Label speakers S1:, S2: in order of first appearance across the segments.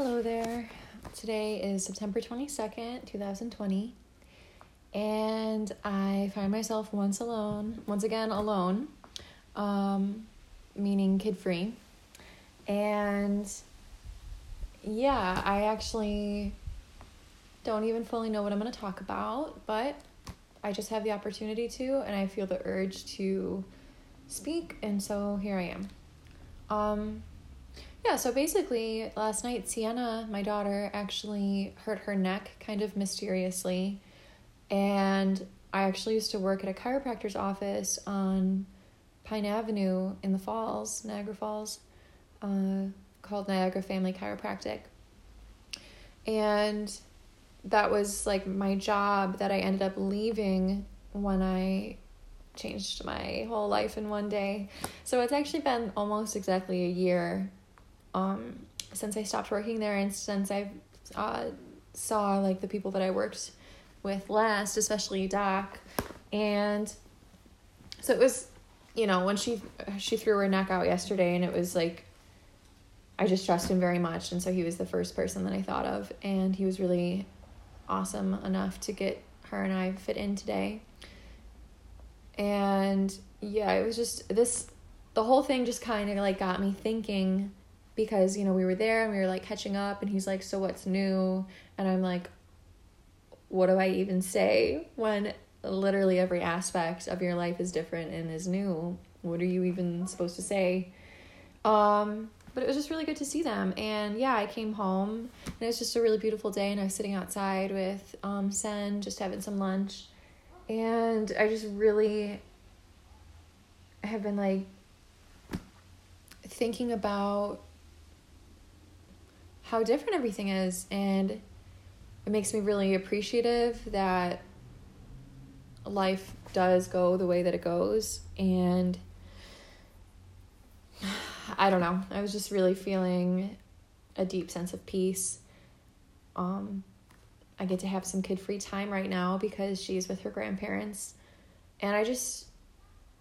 S1: Hello there. Today is September 22nd, 2020. And I find myself once alone, once again alone, um, meaning kid free. And yeah, I actually don't even fully know what I'm going to talk about, but I just have the opportunity to, and I feel the urge to speak, and so here I am. Um, yeah, so basically, last night, Sienna, my daughter, actually hurt her neck kind of mysteriously. And I actually used to work at a chiropractor's office on Pine Avenue in the Falls, Niagara Falls, uh, called Niagara Family Chiropractic. And that was like my job that I ended up leaving when I changed my whole life in one day. So it's actually been almost exactly a year um, since I stopped working there and since I uh, saw like the people that I worked with last, especially Doc, and so it was, you know, when she she threw her neck out yesterday, and it was like, I just trust him very much, and so he was the first person that I thought of, and he was really awesome enough to get her and I fit in today. And yeah, it was just this the whole thing just kind of like got me thinking because you know we were there and we were like catching up and he's like so what's new? And i'm like what do i even say? When literally every aspect of your life is different and is new. What are you even supposed to say? Um but it was just really good to see them. And yeah i came home and it was just a really beautiful day and i was sitting outside with um sen just having some lunch. And i just really have been like thinking about how different everything is and it makes me really appreciative that life does go the way that it goes and I don't know. I was just really feeling a deep sense of peace. Um I get to have some kid-free time right now because she's with her grandparents. And I just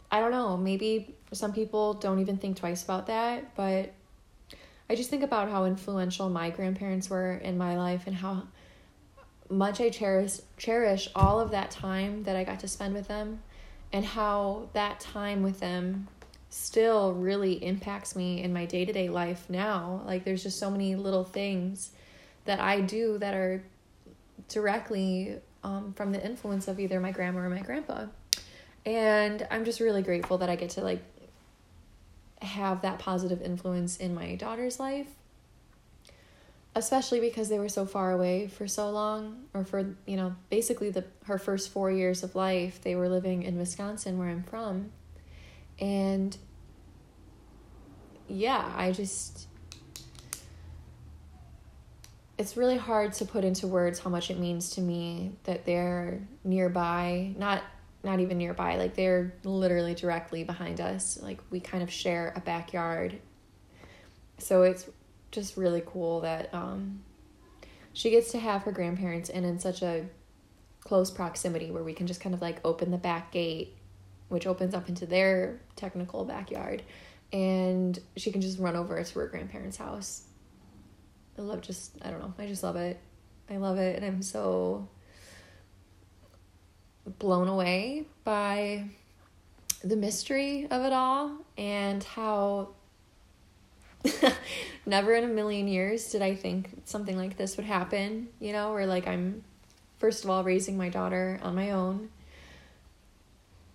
S1: I don't know, maybe some people don't even think twice about that, but I just think about how influential my grandparents were in my life and how much I cherish cherish all of that time that I got to spend with them and how that time with them still really impacts me in my day-to-day life now. Like there's just so many little things that I do that are directly um, from the influence of either my grandma or my grandpa. And I'm just really grateful that I get to like have that positive influence in my daughter's life especially because they were so far away for so long or for you know basically the her first 4 years of life they were living in Wisconsin where I'm from. And yeah I just it's really hard to put into words how much it means to me that they're nearby not not even nearby like they're literally directly behind us. Like we kind of share a backyard. So it's just really cool that um, she gets to have her grandparents and in such a close proximity where we can just kind of like open the back gate which opens up into their technical backyard and she can just run over to her grandparents house. I love just i don't know i just love it. I love it and i'm so blown away by the mystery of it all and how never in a million years did I think something like this would happen, you know, where like I'm first of all raising my daughter on my own.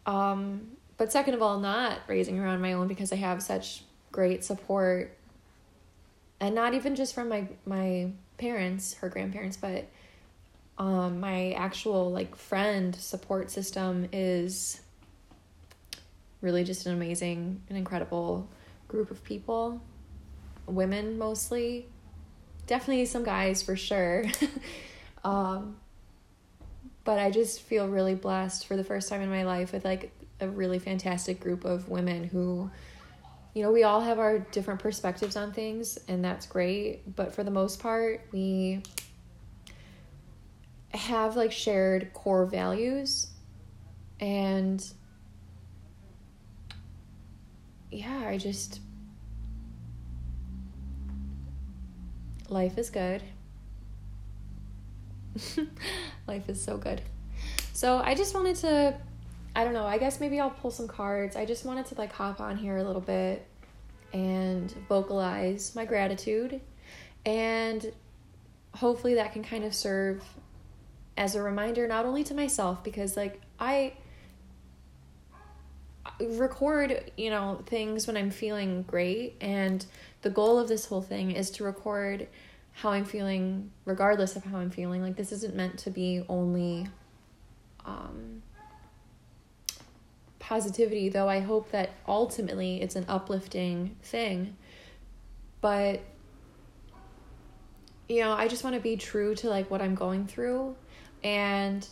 S1: Um but second of all not raising her on my own because I have such great support and not even just from my my parents, her grandparents, but um, my actual like friend support system is really just an amazing and incredible group of people. Women mostly. Definitely some guys for sure. Um, but i just feel really blessed for the first time in my life with like a really fantastic group of women who you know we all have our different perspectives on things and that's great. But for the most part we have like shared core values and yeah i just life is good. life is so good. So I just wanted to, I don't know, I guess maybe I'll pull some cards. I just wanted to like hop on here a little bit and vocalize my gratitude. And hopefully that can kind of serve as a reminder, not only to myself, because like I record, you know, things when I'm feeling great. And the goal of this whole thing is to record how I'm feeling, regardless of how I'm feeling. Like, this isn't meant to be only um, positivity, though I hope that ultimately it's an uplifting thing. But, you know, I just want to be true to like what I'm going through. And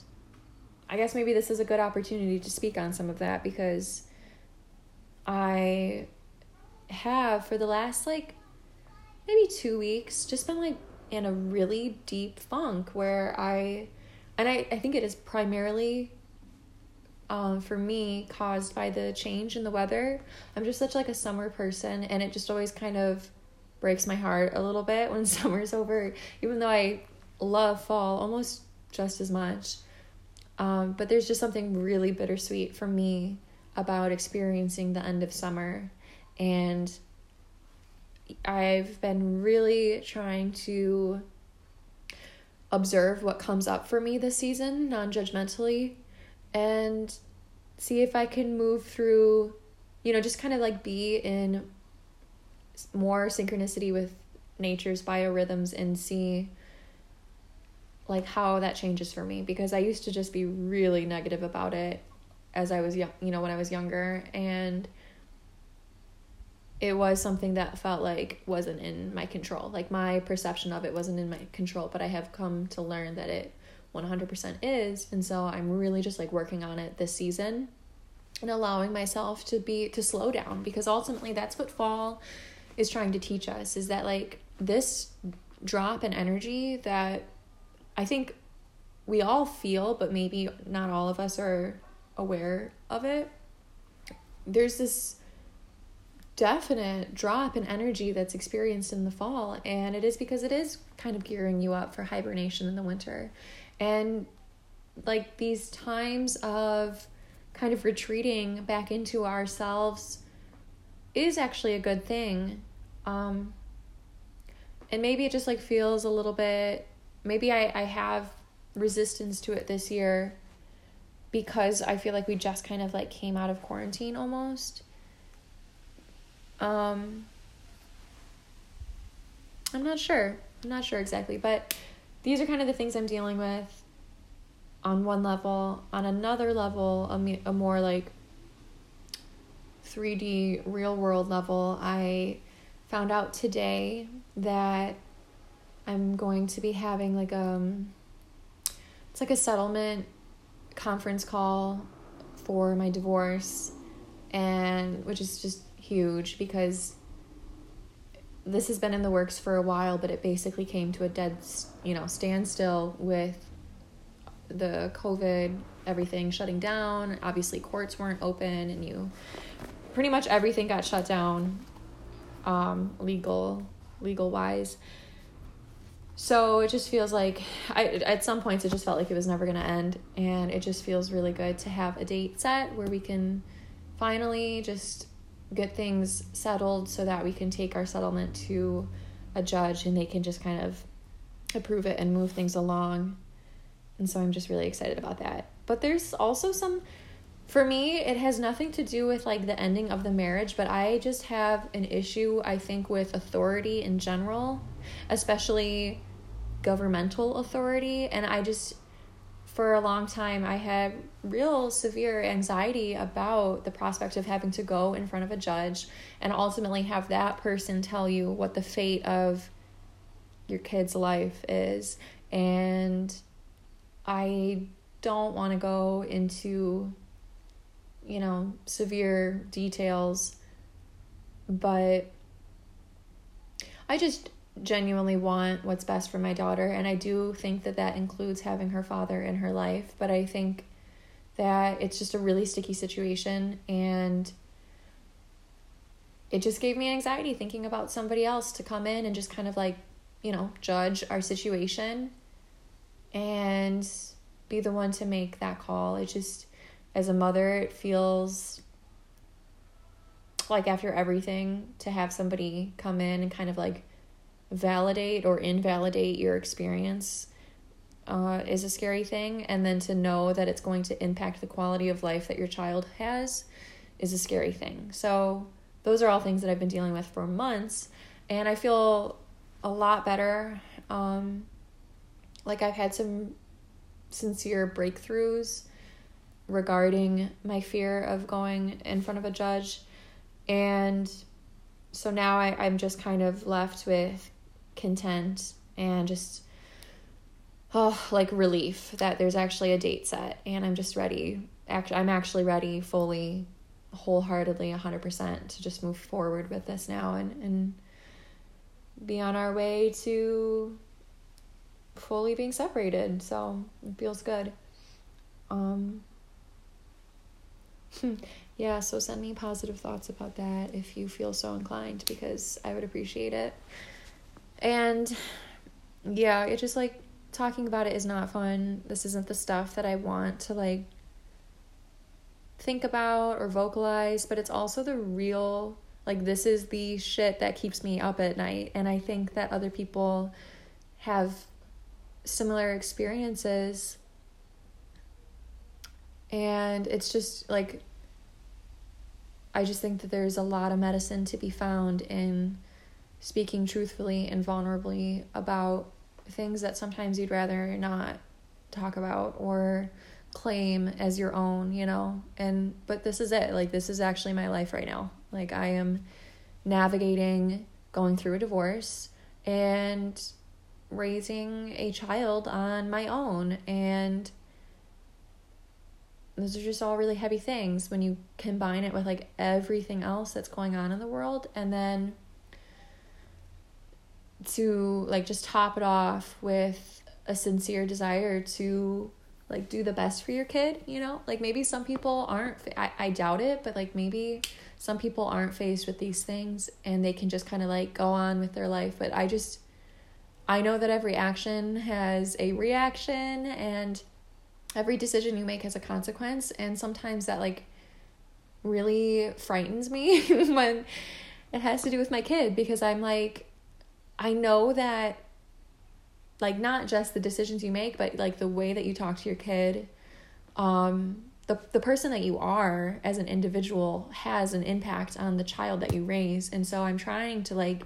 S1: I guess maybe this is a good opportunity to speak on some of that because I have for the last like maybe two weeks just been like in a really deep funk where I and I, I think it is primarily um, for me caused by the change in the weather. I'm just such like a summer person and it just always kind of breaks my heart a little bit when summer's over, even though I love fall almost just as much. Um, but there's just something really bittersweet for me about experiencing the end of summer. And I've been really trying to observe what comes up for me this season non judgmentally and see if I can move through, you know, just kind of like be in more synchronicity with nature's biorhythms and see like how that changes for me because I used to just be really negative about it as I was young, you know, when I was younger and it was something that felt like wasn't in my control. Like my perception of it wasn't in my control, but I have come to learn that it 100% is. And so I'm really just like working on it this season and allowing myself to be to slow down because ultimately that's what fall is trying to teach us is that like this drop in energy that I think we all feel, but maybe not all of us are aware of it. There's this definite drop in energy that's experienced in the fall, and it is because it is kind of gearing you up for hibernation in the winter. And like these times of kind of retreating back into ourselves is actually a good thing. Um, and maybe it just like feels a little bit maybe I, I have resistance to it this year because I feel like we just kind of like came out of quarantine almost. Um I'm not sure. I'm not sure exactly, but these are kind of the things I'm dealing with on one level. On another level, a, a more like 3D real world level, I found out today that I'm going to be having like um it's like a settlement conference call for my divorce and which is just huge because this has been in the works for a while but it basically came to a dead you know standstill with the covid everything shutting down. Obviously courts weren't open and you pretty much everything got shut down um legal legal wise so it just feels like I at some points it just felt like it was never going to end and it just feels really good to have a date set where we can finally just get things settled so that we can take our settlement to a judge and they can just kind of approve it and move things along. And so I'm just really excited about that. But there's also some for me it has nothing to do with like the ending of the marriage, but I just have an issue I think with authority in general, especially governmental authority and I just for a long time I had real severe anxiety about the prospect of having to go in front of a judge and ultimately have that person tell you what the fate of your kid's life is. And I don't want to go into you know severe details but I just genuinely want what's best for my daughter and I do think that that includes having her father in her life but I think that it's just a really sticky situation and it just gave me anxiety thinking about somebody else to come in and just kind of like you know, judge our situation and be the one to make that call. It just, as a mother, it feels like after everything to have somebody come in and kind of like validate or invalidate your experience uh, is a scary thing. And then to know that it's going to impact the quality of life that your child has is a scary thing. So, those are all things that I've been dealing with for months. And I feel a lot better. Um, like I've had some sincere breakthroughs regarding my fear of going in front of a judge. And so now I, I'm just kind of left with content and just oh like relief that there's actually a date set and I'm just ready. Actually I'm actually ready fully wholeheartedly 100% to just move forward with this now and and be on our way to fully being separated. So it feels good. Um, yeah, so send me positive thoughts about that if you feel so inclined because I would appreciate it. And yeah, it just like talking about it is not fun. This isn't the stuff that I want to like think about or vocalize, but it's also the real like this is the shit that keeps me up at night and I think that other people have similar experiences and it's just like I just think that there's a lot of medicine to be found in speaking truthfully and vulnerably about things that sometimes you'd rather not talk about or claim as your own, you know? And but this is it. Like this is actually my life right now. Like I am navigating going through a divorce and raising a child on my own and those are just all really heavy things when you combine it with like everything else that's going on in the world and then to like just top it off with a sincere desire to like do the best for your kid you know? Like maybe some people aren't I, I doubt it but like maybe some people aren't faced with these things and they can just kind of like go on with their life. But i just I know that every action has a reaction and every decision you make has a consequence. And sometimes that like really frightens me when it has to do with my kid because I'm like I know that like not just the decisions you make but like the way that you talk to your kid um the the person that you are as an individual has an impact on the child that you raise and so I'm trying to like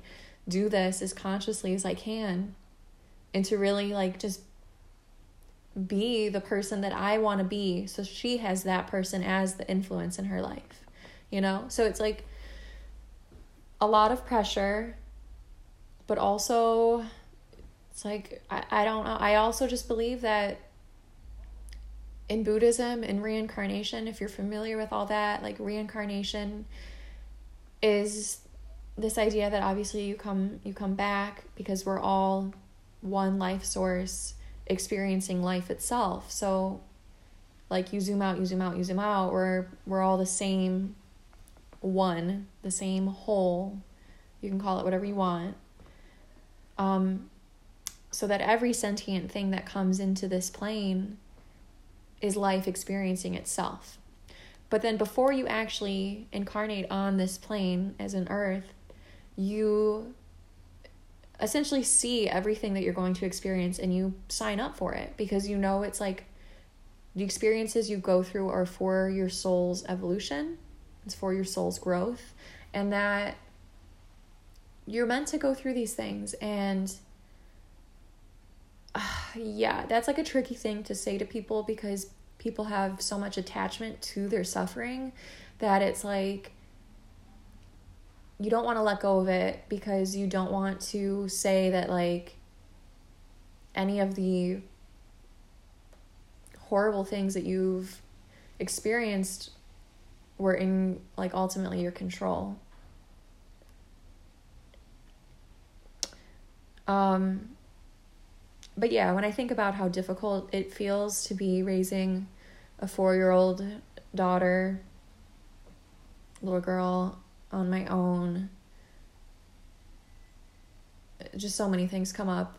S1: do this as consciously as I can and to really like just be the person that I want to be so she has that person as the influence in her life. You know? So it's like a lot of pressure but also it's like I, I don't know. I also just believe that in Buddhism in reincarnation, if you're familiar with all that, like reincarnation is this idea that obviously you come you come back because we're all one life source experiencing life itself. So like you zoom out, you zoom out, you zoom out, we're we're all the same one, the same whole. You can call it whatever you want. Um so that every sentient thing that comes into this plane is life experiencing itself. But then before you actually incarnate on this plane as an earth, you essentially see everything that you're going to experience and you sign up for it because you know it's like the experiences you go through are for your soul's evolution, it's for your soul's growth, and that you're meant to go through these things. And uh, yeah, that's like a tricky thing to say to people because people have so much attachment to their suffering that it's like you don't want to let go of it because you don't want to say that like any of the horrible things that you've experienced were in like ultimately your control. Um but yeah, when I think about how difficult it feels to be raising a 4-year-old daughter, little girl on my own just so many things come up.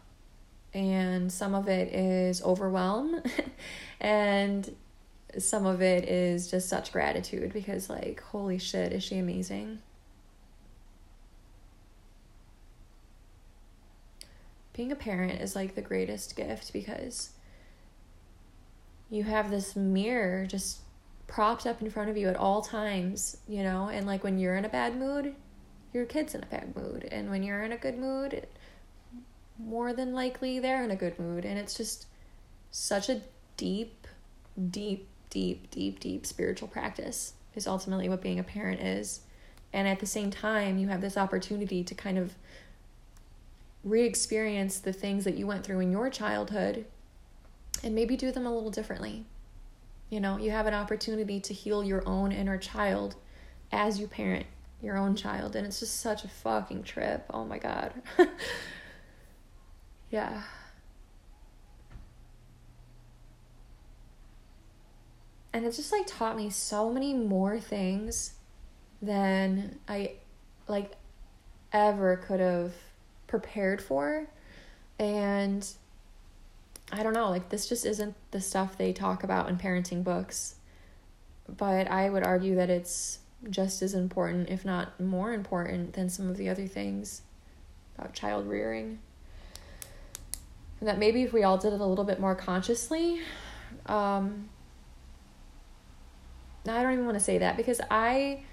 S1: And some of it is overwhelm and some of it is just such gratitude because like holy shit is she amazing being a parent is like the greatest gift because you have this mirror just propped up in front of you at all times, you know, and like when you're in a bad mood, your kid's in a bad mood. And when you're in a good mood, more than likely they're in a good mood. And it's just such a deep, deep, deep, deep, deep spiritual practice, is ultimately what being a parent is. And at the same time, you have this opportunity to kind of re experience the things that you went through in your childhood and maybe do them a little differently. You know, you have an opportunity to heal your own inner child as you parent your own child. And it's just such a fucking trip. Oh my God. yeah. And it's just like taught me so many more things than I like ever could have prepared for. And I don't know, like this just isn't the stuff they talk about in parenting books. But I would argue that it's just as important, if not more important, than some of the other things about child rearing. And that maybe if we all did it a little bit more consciously, um, I don't even want to say that because I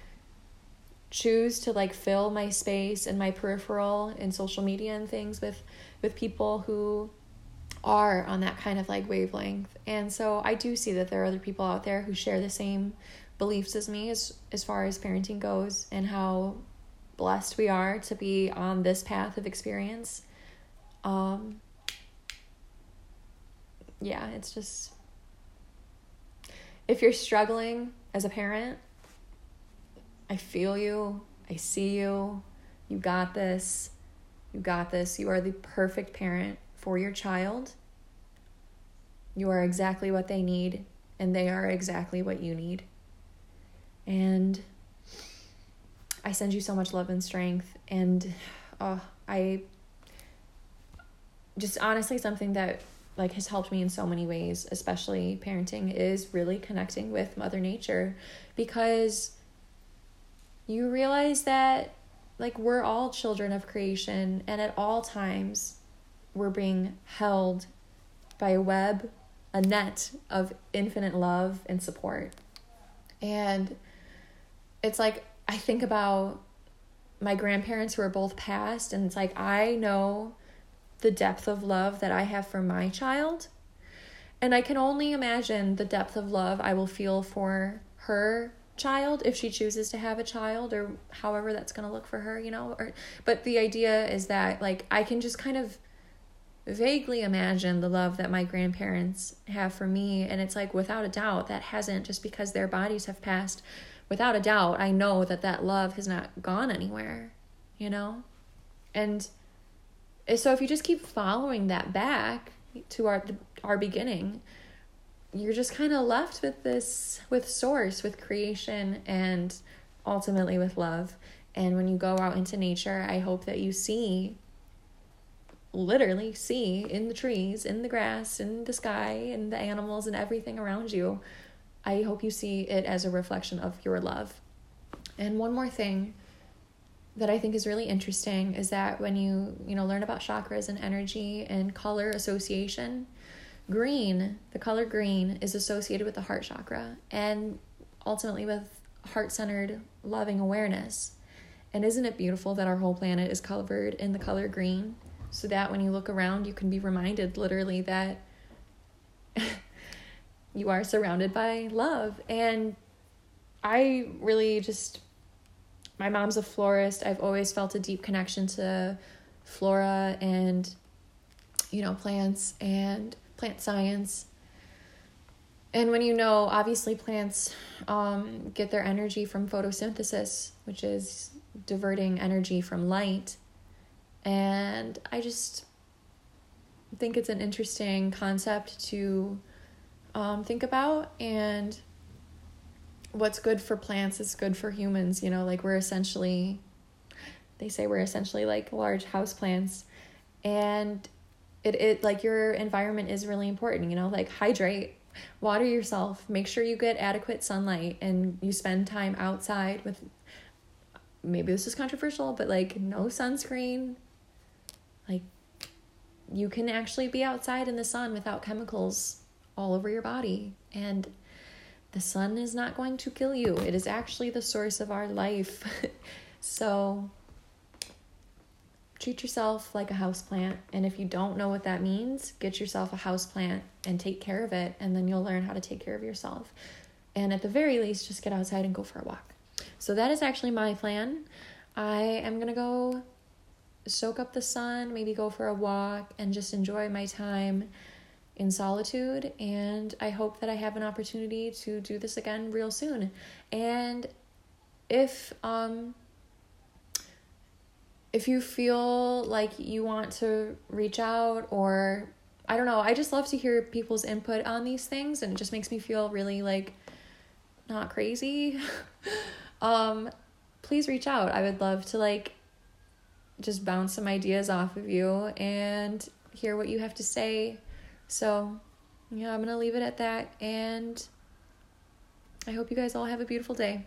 S1: choose to like fill my space and my peripheral in social media and things with with people who are on that kind of like wavelength. And so I do see that there are other people out there who share the same beliefs as me as as far as parenting goes and how blessed we are to be on this path of experience. Um yeah, it's just if you're struggling as a parent, I feel you. I see you. You got this. You got this. You are the perfect parent for your child. You are exactly what they need, and they are exactly what you need. And I send you so much love and strength. And uh, I just honestly, something that like has helped me in so many ways, especially parenting, is really connecting with Mother Nature because you realize that like we're all children of creation and at all times we're being held by a web, a net of infinite love and support. And it's like I think about my grandparents who are both passed, and it's like I know the depth of love that I have for my child. And I can only imagine the depth of love I will feel for her child if she chooses to have a child or however that's going to look for her, you know, or but the idea is that like I can just kind of vaguely imagine the love that my grandparents have for me and it's like without a doubt that hasn't just because their bodies have passed without a doubt i know that that love has not gone anywhere you know? And eh, so if you just keep following that back to our our beginning you're just kind of left with this with source with creation and ultimately with love and when you go out into nature i hope that you see literally see in the trees, in the grass, in the sky, in the animals, and everything around you. I hope you see it as a reflection of your love. And one more thing that I think is really interesting is that when you, you know, learn about chakras and energy and color association, green, the color green is associated with the heart chakra and ultimately with heart-centered loving awareness. And isn't it beautiful that our whole planet is covered in the color green? so that when you look around, you can be reminded literally that you are surrounded by love. And I really just, my mom's a florist. I've always felt a deep connection to flora and, you know, plants and plant science. And when you know, obviously, plants um, get their energy from photosynthesis, which is diverting energy from light. And I just think it's an interesting concept to um, think about. And what's good for plants is good for humans. You know, like we're essentially, they say we're essentially like large house plants. And it, it like your environment is really important, you know, like hydrate, water yourself, make sure you get adequate sunlight and you spend time outside with maybe this is controversial, but like no sunscreen. Like you can actually be outside in the sun without chemicals all over your body and the sun is not going to kill you. It is actually the source of our life. so treat yourself like a house plant and if you don't know what that means, get yourself a house plant and take care of it and then you'll learn how to take care of yourself. And at the very least, just get outside and go for a walk. So that is actually my plan. I am going to go soak up the sun, maybe go for a walk and just enjoy my time in solitude and I hope that I have an opportunity to do this again real soon. And if um if you feel like you want to reach out or I don't know, I just love to hear people's input on these things and it just makes me feel really like not crazy. um please reach out. I would love to like just bounce some ideas off of you and hear what you have to say so, yeah, I'm going to leave it at that. And I hope you guys all have a beautiful day.